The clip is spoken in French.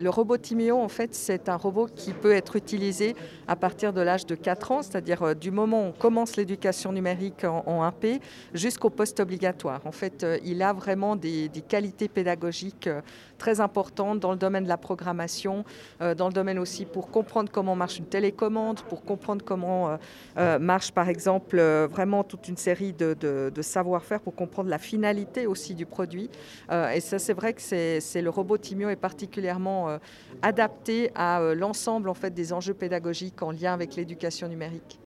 Le robot Timio, en fait, c'est un robot qui peut être utilisé à partir de l'âge de 4 ans, c'est-à-dire euh, du moment où on commence l'éducation numérique en, en 1P jusqu'au post-obligatoire. En fait, euh, il a vraiment des, qualités pédagogiques euh, très importantes dans le domaine de la programmation, dans le domaine aussi pour comprendre comment marche une télécommande, pour comprendre comment marche par exemple vraiment toute une série de, savoir-faire, pour comprendre la finalité aussi du produit. Et ça, c'est vrai que c'est c'est- le robot Timio est particulièrement euh, adapté à euh, l'ensemble en fait des enjeux pédagogiques en lien avec l'éducation numérique.